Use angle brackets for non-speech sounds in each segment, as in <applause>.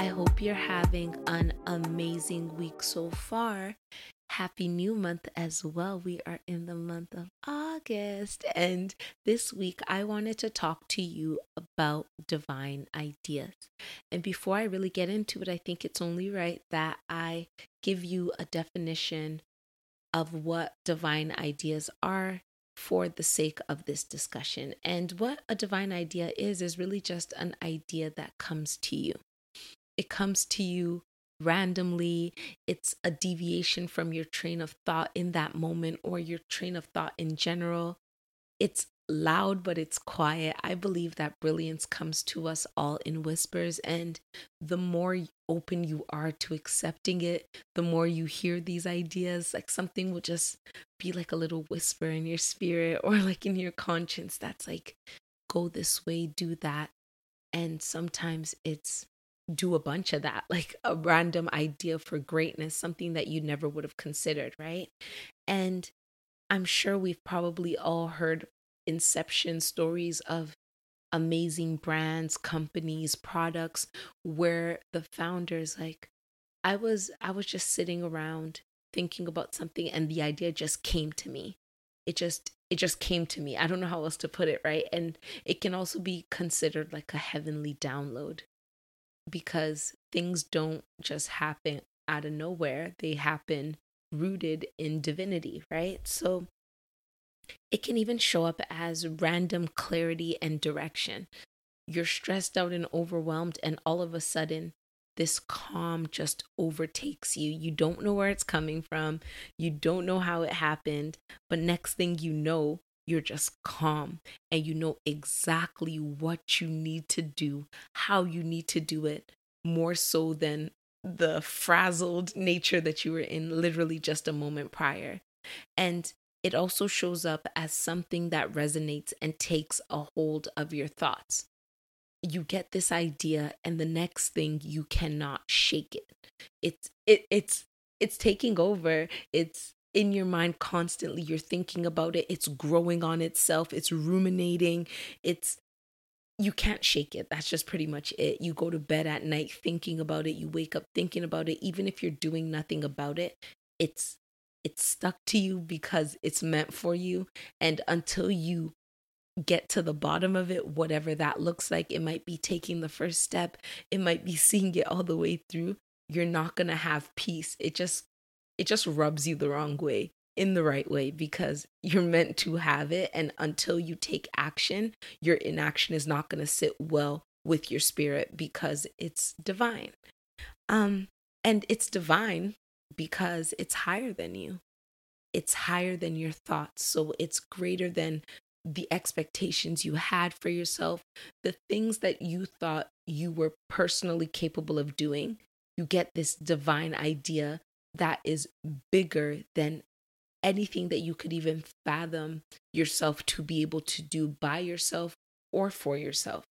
I hope you're having an amazing week so far. Happy new month as well. We are in the month of August. And this week, I wanted to talk to you about divine ideas. And before I really get into it, I think it's only right that I give you a definition of what divine ideas are for the sake of this discussion. And what a divine idea is, is really just an idea that comes to you. It comes to you randomly. It's a deviation from your train of thought in that moment or your train of thought in general. It's loud, but it's quiet. I believe that brilliance comes to us all in whispers. And the more open you are to accepting it, the more you hear these ideas, like something will just be like a little whisper in your spirit or <laughs> like in your conscience that's like, go this way, do that. And sometimes it's do a bunch of that, like a random idea for greatness, something that you never would have considered, right? And I'm sure we've probably all heard inception stories of amazing brands, companies, products where the founders like I was I was just sitting around thinking about something and the idea just came to me. It just it just came to me. I don't know how else to put it, right? And it can also be considered like a heavenly download because things don't just happen out of nowhere, they happen rooted in divinity, right? So it can even show up as random clarity and direction. You're stressed out and overwhelmed, and all of a sudden, this calm just overtakes you. You don't know where it's coming from, you don't know how it happened, but next thing you know, you're just calm and you know exactly what you need to do, how you need to do it, more so than the frazzled nature that you were in literally just a moment prior. And it also shows up as something that resonates and takes a hold of your thoughts. You get this idea and the next thing you cannot shake it. It's it it's it's taking over. It's in your mind constantly. You're thinking about it. It's growing on itself. It's ruminating. It's you can't shake it. That's just pretty much it. You go to bed at night thinking about it. You wake up thinking about it. Even if you're doing nothing about it, it's it's stuck to you because it's meant for you. And until you get to the bottom of it, whatever that looks like, it might be taking the first step, it might be seeing it all the way through. You're not gonna have peace. It just it just rubs you the wrong way in the right way because you're meant to have it. And until you take action, your inaction is not going to sit well with your spirit because it's divine. Um, and it's divine because it's higher than you. It's higher than your thoughts. So it's greater than the expectations you had for yourself, the things that you thought you were personally capable of doing. You get this divine idea that is bigger than anything that you could even fathom yourself to be able to do by yourself or for yourself.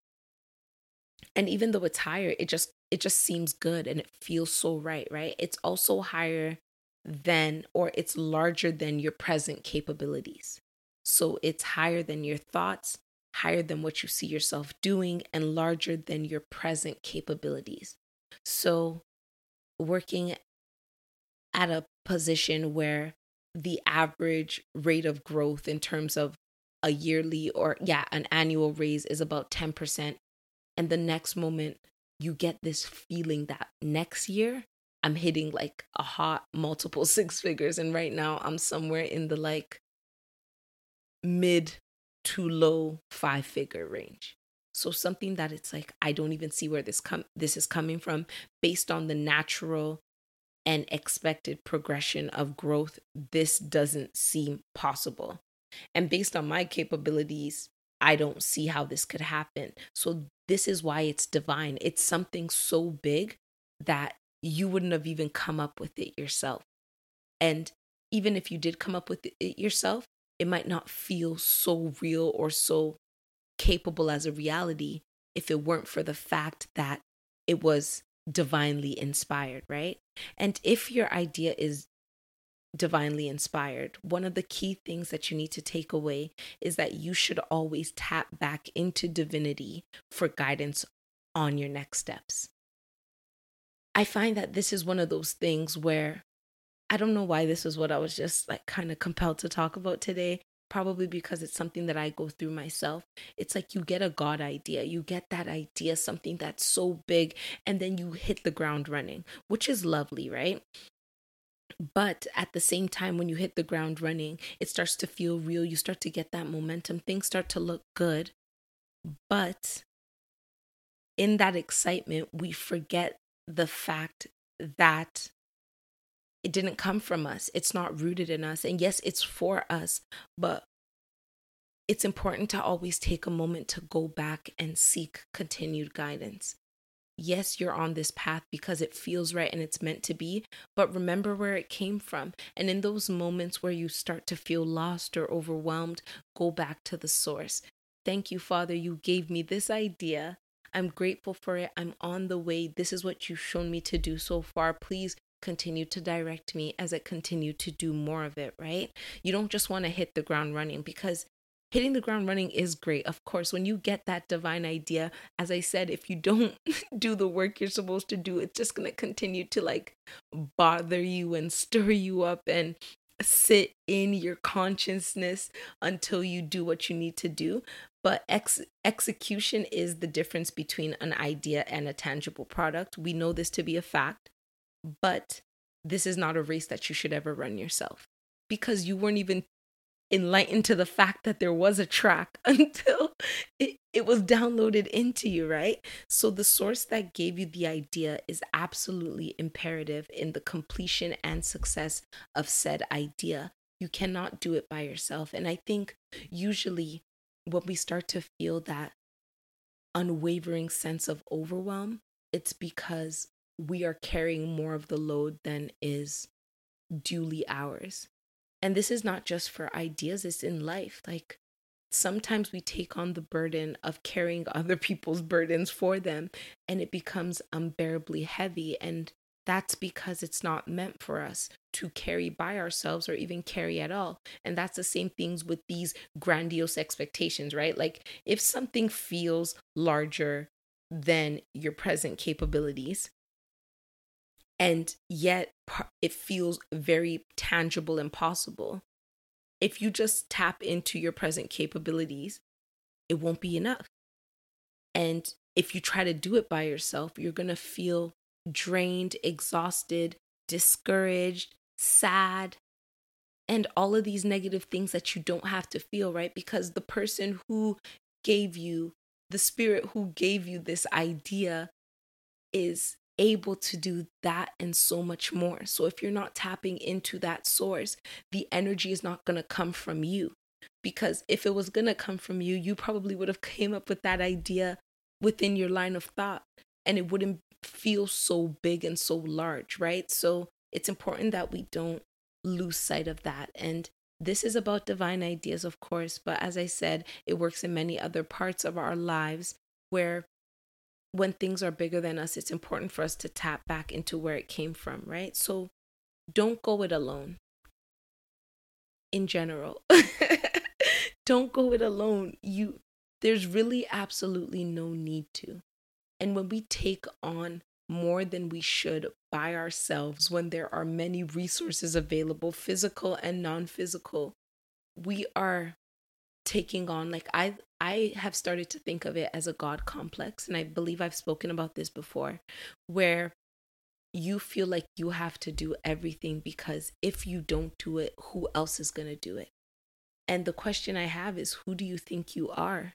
And even though it's higher, it just it just seems good and it feels so right, right? It's also higher than or it's larger than your present capabilities. So it's higher than your thoughts, higher than what you see yourself doing and larger than your present capabilities. So working at a position where the average rate of growth in terms of a yearly or yeah an annual raise is about 10% and the next moment you get this feeling that next year i'm hitting like a hot multiple <laughs> six figures. And right now i'm somewhere in the like mid to low five figure range. So something that it's like i don't even see where this come this is coming from based on the natural and expected progression of growth, this doesn't seem possible. And based on my capabilities, I don't see how this could happen. So, this is why it's divine. It's something so big that you wouldn't have even come up with it yourself. And even if you did come up with it yourself, it might not feel so real or so capable as a reality if it weren't for the fact that it was divinely inspired, right? And if your idea is divinely inspired, one of the key things that you need to take away is that you should always tap back into divinity for guidance on your next steps. I find that this is one of those things where I don't know why this is what I was just like kind of compelled to talk about today. Probably because it's something that I go through myself. It's like you get a God idea, you get that idea, something that's so big, and then you hit the ground running, which is lovely, right? But at the same time, when you hit the ground running, it starts to feel real. You start to get that momentum. Things start to look good. But in that excitement, we forget the fact that it didn't come from us. It's not rooted in us. And yes, it's for us, but it's important to always take a moment to go back and seek continued guidance yes, you're on this path because it feels right and it's meant to be, but remember where it came from. And in those moments where you start to feel lost or overwhelmed, go back to the source. Thank you, Father, you gave me this idea. I'm grateful for it. I'm on the way. This is what you've shown me to do so far. Please continue to direct me as I continue to do more of it, right? You don't just want to hit the ground running because hitting the ground running is great. Of course, when you get that divine idea, as I said, if you don't <laughs> do the work you're supposed to do, it's just going to continue to like bother you and stir you up and sit in your consciousness until you do what you need to do. But ex- execution is the difference between an idea and a tangible product. We know this to be a fact, but this is not a race that you should ever run yourself because you weren't even enlightened to the fact that there was a track <laughs> until it, it was downloaded into you, right? So the source that gave you the idea is absolutely imperative in the completion and success of said idea. You cannot do it by yourself. And I think usually when we start to feel that unwavering sense of overwhelm, it's because we are carrying more of the load than is duly ours. And this is not just for ideas, it's in life. Like sometimes we take on the burden of carrying <laughs> other people's burdens for them and it becomes unbearably heavy. And that's because it's not meant for us to carry by ourselves or even carry at all. And that's the same things with these grandiose expectations, right? Like if something feels larger than your present capabilities, and yet it feels very tangible and possible. If you just tap into your present capabilities, it won't be enough. And if you try to do it by yourself, you're going to feel drained, exhausted, discouraged, sad, and all of these negative things that you don't have to feel, right? Because the person who gave you, the spirit who gave you this idea is able to do that and so much more. So if you're not tapping into that source, the energy is not going to come from you. Because if it was going to come from you, you probably would have <laughs> came up with that idea within your line of thought and it wouldn't feel so big and so large, right? So it's important that we don't lose sight of that. And this is about divine ideas, of course, but as I said, it works in many other parts of our lives where when things are bigger than us, it's important for us to tap back into where it came from, right? So don't go it alone in general. <laughs> don't go it alone. You there's really absolutely no need to. And when we take on more than we should by ourselves when there are many resources available, physical and non-physical, we are taking on like I I have started to think of it as a god complex and I believe I've spoken about this before where you feel like you have to do everything because if you don't do it who else is going to do it? And the question I have is who do you think you are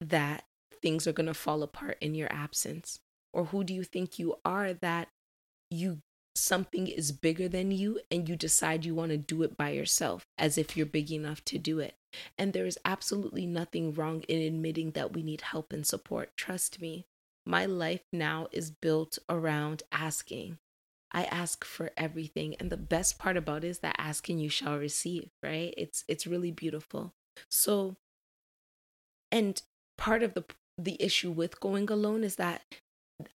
that things are going to fall apart in your absence? Or who do you think you are that you something is bigger than you and you decide you want to do it by yourself as if you're big enough to do it. And there is absolutely nothing wrong in admitting that we need help and support. Trust me, my life now is built around asking. I ask for everything and the best part about it is that asking you shall receive, right? It's it's really beautiful. So and part of the the issue with going alone is that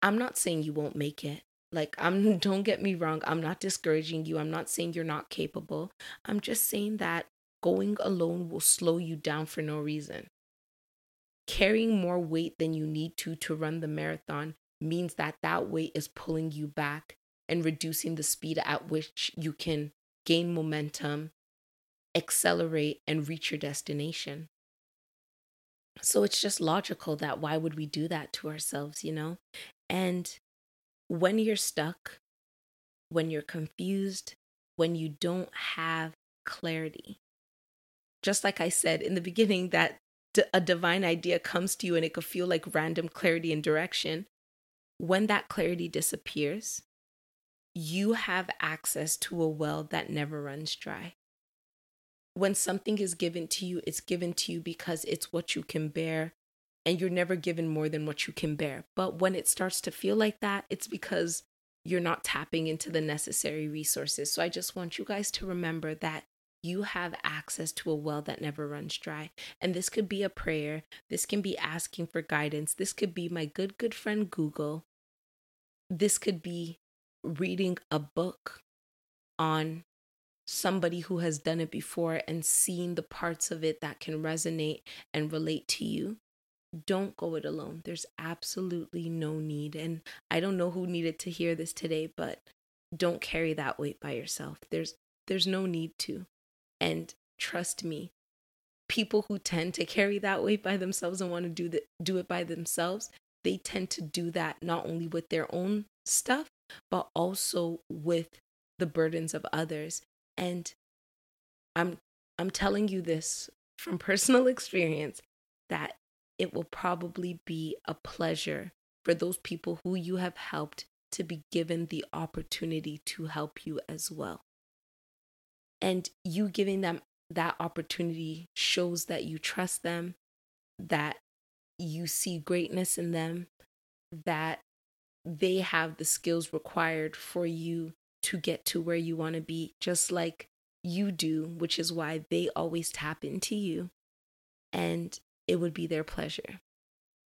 I'm not saying you won't make it. Like, I'm, <laughs> don't get me wrong, I'm not discouraging you. I'm not saying you're not capable. I'm just saying that going alone will slow you down for no reason. Carrying more weight than you need to to run the marathon means that that weight is pulling you back and reducing the speed at which you can gain momentum, accelerate, and reach your destination. So it's just logical that why would we do that to ourselves, you know? And when you're stuck, when you're confused, when you don't have clarity, just like I said in the beginning, that a divine idea comes to you and it could feel like random clarity and direction. When that clarity disappears, you have access to a well that never runs dry. When something is given to you, it's given to you because it's what you can bear, and you're never given more than what you can bear. But when it starts to feel like that, it's because you're not tapping into the necessary resources. So I just want you guys to remember that you have access to a well that never runs dry. And this could be a prayer. This can be asking for guidance. This could be my good, good friend Google. This could be reading a book on somebody who has done it before and seeing the parts of it that can resonate and relate to you. Don't go it alone. There's absolutely no need. And I don't know who needed to hear this today, but don't carry that weight by yourself. There's there's no need to. And trust me, people who tend to carry that weight by themselves and want to do that do it by themselves, they tend to do that not only with their own stuff, but also with the burdens of others. And I'm I'm telling you this from <laughs> personal experience that it will probably be a pleasure for those people who you have helped to be given the opportunity to help you as well. And you giving them that opportunity shows that you trust them, that you see greatness in them, that they have the skills required for you to get to where you want to be, just like you do, which is why they always tap into you. And it would be their pleasure.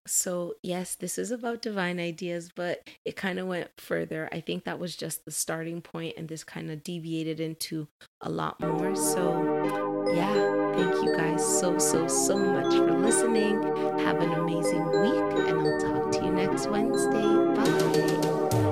So, yes, this is about divine ideas, but it kind of went further. I think that was just the starting point, and this kind of deviated into a lot more. So, yeah, thank you guys so, so, so much for listening. Have an amazing week, and I'll talk to you next Wednesday. Bye.